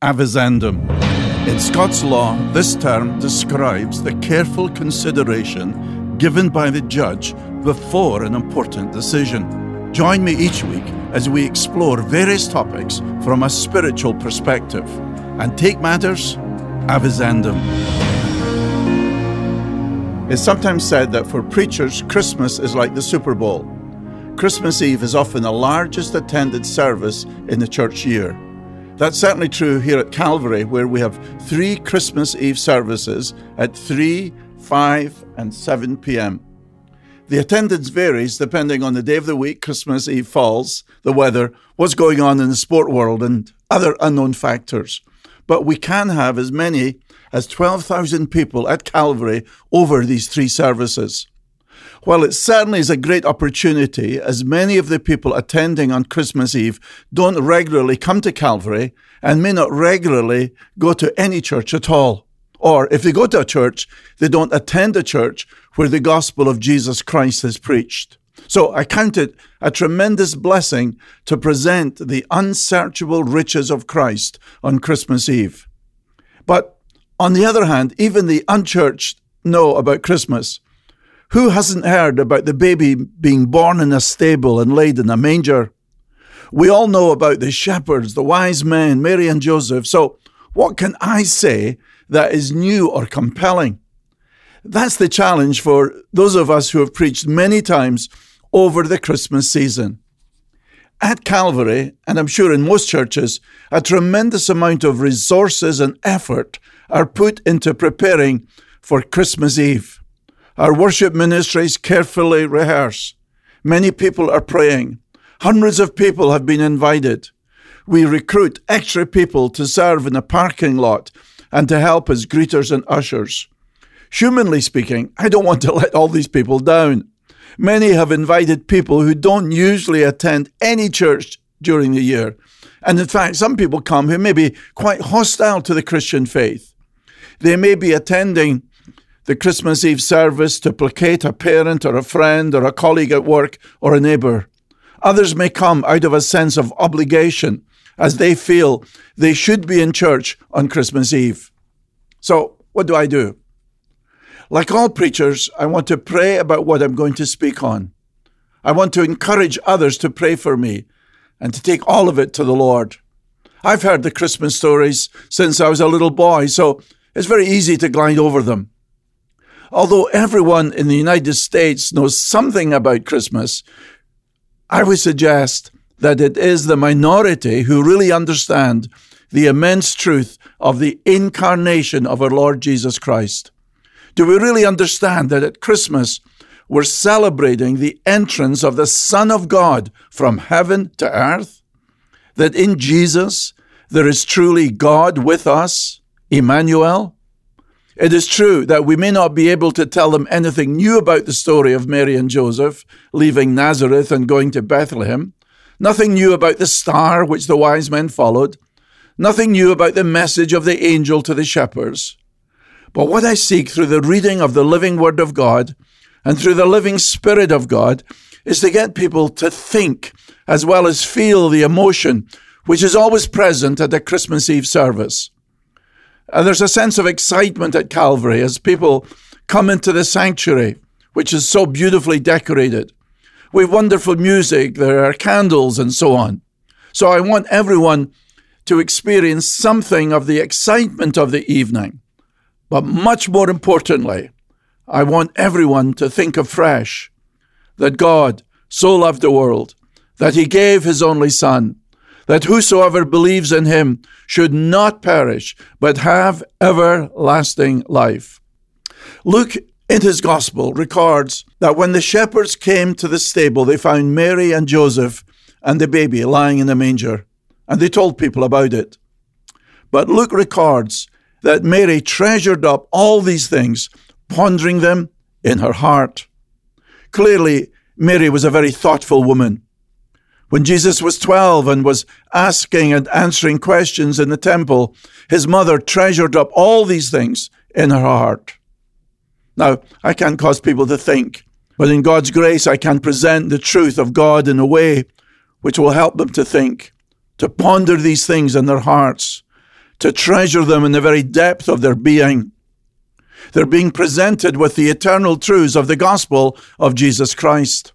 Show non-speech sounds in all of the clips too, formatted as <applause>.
Avizandum. In Scots law, this term describes the careful consideration given by the judge before an important decision. Join me each week as we explore various topics from a spiritual perspective and take matters avizandum. It's sometimes said that for preachers, Christmas is like the Super Bowl. Christmas Eve is often the largest attended service in the church year. That's certainly true here at Calvary, where we have three Christmas Eve services at 3, 5, and 7 p.m. The attendance varies depending on the day of the week Christmas Eve falls, the weather, what's going on in the sport world, and other unknown factors. But we can have as many as 12,000 people at Calvary over these three services. While it certainly is a great opportunity, as many of the people attending on Christmas Eve don't regularly come to Calvary and may not regularly go to any church at all. Or if they go to a church, they don't attend a church where the gospel of Jesus Christ is preached. So I count it a tremendous blessing to present the unsearchable riches of Christ on Christmas Eve. But on the other hand, even the unchurched know about Christmas. Who hasn't heard about the baby being born in a stable and laid in a manger? We all know about the shepherds, the wise men, Mary and Joseph. So, what can I say that is new or compelling? That's the challenge for those of us who have preached many times over the Christmas season. At Calvary, and I'm sure in most churches, a tremendous amount of resources and effort are put into preparing for Christmas Eve. Our worship ministries carefully rehearse. Many people are praying. Hundreds of people have been invited. We recruit extra people to serve in the parking lot and to help as greeters and ushers. Humanly speaking, I don't want to <laughs> let all these people down. Many have invited people who don't usually attend any church during the year. And in fact, some people come who may be quite hostile to the Christian faith. They may be attending the Christmas Eve service to placate a parent or a friend or a colleague at work or a neighbour. Others may come out of a sense of obligation as they feel they should be in church on Christmas Eve. So, what do I do? Like all preachers, I want to pray about what I'm going to speak on. I want to encourage others to pray for me and to take all of it to the Lord. I've heard the Christmas stories since I was a little boy, so it's very easy to glide over them. Although everyone in the United States knows something about Christmas, I would suggest that it is the minority who really understand the immense truth of the incarnation of our Lord Jesus Christ. Do we really understand that at Christmas we're celebrating the entrance of the Son of God from heaven to earth? That in Jesus there is truly God with us, Emmanuel? It is true that we may not be able to tell them anything new about the story of Mary and Joseph leaving Nazareth and going to Bethlehem, nothing new about the star which the wise men followed, nothing new about the message of the angel to the shepherds. But what I seek through the reading of the living Word of God and through the living Spirit of God is to get people to think as well as feel the emotion which is always present at a Christmas Eve service. And there's a sense of excitement at Calvary as people come into the sanctuary, which is so beautifully decorated. We have wonderful music, there are candles, and so on. So I want everyone to experience something of the excitement of the evening. But much more importantly, I want everyone to think afresh that God so loved the world that he gave his only Son that whosoever believes in him should not perish, but have everlasting life. Luke, in his gospel, records that when the shepherds came to the stable, they found Mary and Joseph and the baby lying in a manger, and they told people about it. But Luke records that Mary treasured up all these things, pondering them in her heart. Clearly, Mary was a very thoughtful woman. When Jesus was 12 and was asking and answering questions in the temple, his mother treasured up all these things in her heart. Now, I can't cause people to think, but in God's grace, I can present the truth of God in a way which will help them to think, to ponder these things in their hearts, to treasure them in the very depth of their being. They're being presented with the eternal truths of the gospel of Jesus Christ.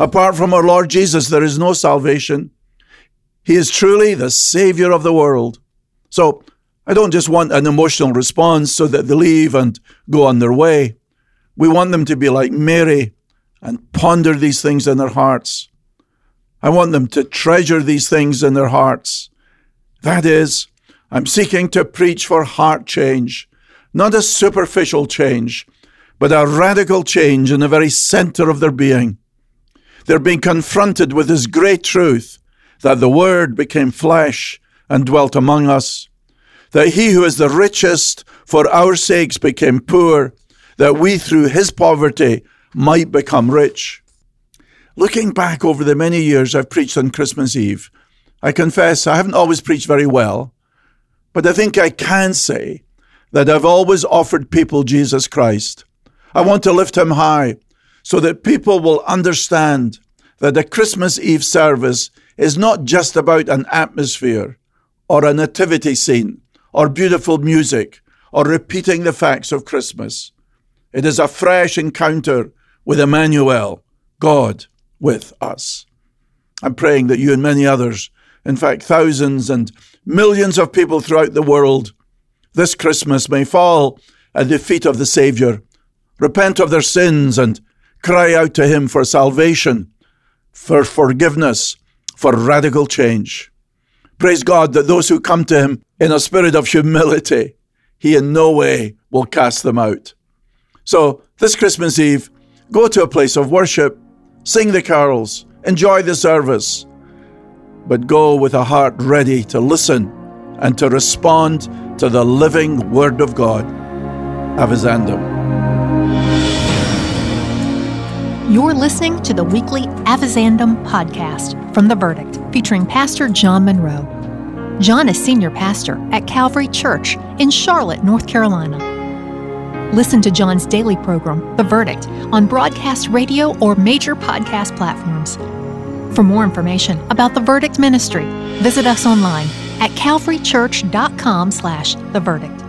Apart from our Lord Jesus, there is no salvation. He is truly the Savior of the world. So I don't just want an emotional response so that they leave and go on their way. We want them to be like Mary and ponder these things in their hearts. I want them to treasure these things in their hearts. That is, I'm seeking to preach for heart change, not a superficial change, but a radical change in the very center of their being. They're being confronted with this great truth that the Word became flesh and dwelt among us, that He who is the richest for our sakes became poor, that we through His poverty might become rich. Looking back over the many years I've preached on Christmas Eve, I confess I haven't always preached very well, but I think I can say that I've always offered people Jesus Christ. I want to lift him high so that people will understand that a Christmas Eve service is not just about an atmosphere or a nativity scene or beautiful music or repeating the facts of Christmas. It is a fresh encounter with Emmanuel, God with us. I'm praying that you and many others, in fact, thousands and millions of people throughout the world, this Christmas may fall at the feet of the Saviour, repent of their sins, and cry out to Him for salvation, for forgiveness, for radical change. Praise God that those who come to Him in a spirit of humility, He in no way will cast them out. So, this Christmas Eve, go to a place of worship sing the carols, enjoy the service, but go with a heart ready to listen and to respond to the living Word of God. Avizandum. You're listening to the weekly Avizandum podcast from The Verdict, featuring Pastor John Munro. John is senior pastor at Calvary Church in Charlotte, North Carolina. Listen to John's daily program, The Verdict, on broadcast radio or major podcast platforms. For more information about The Verdict Ministry, visit us online at calvarychurch.com slash The Verdict.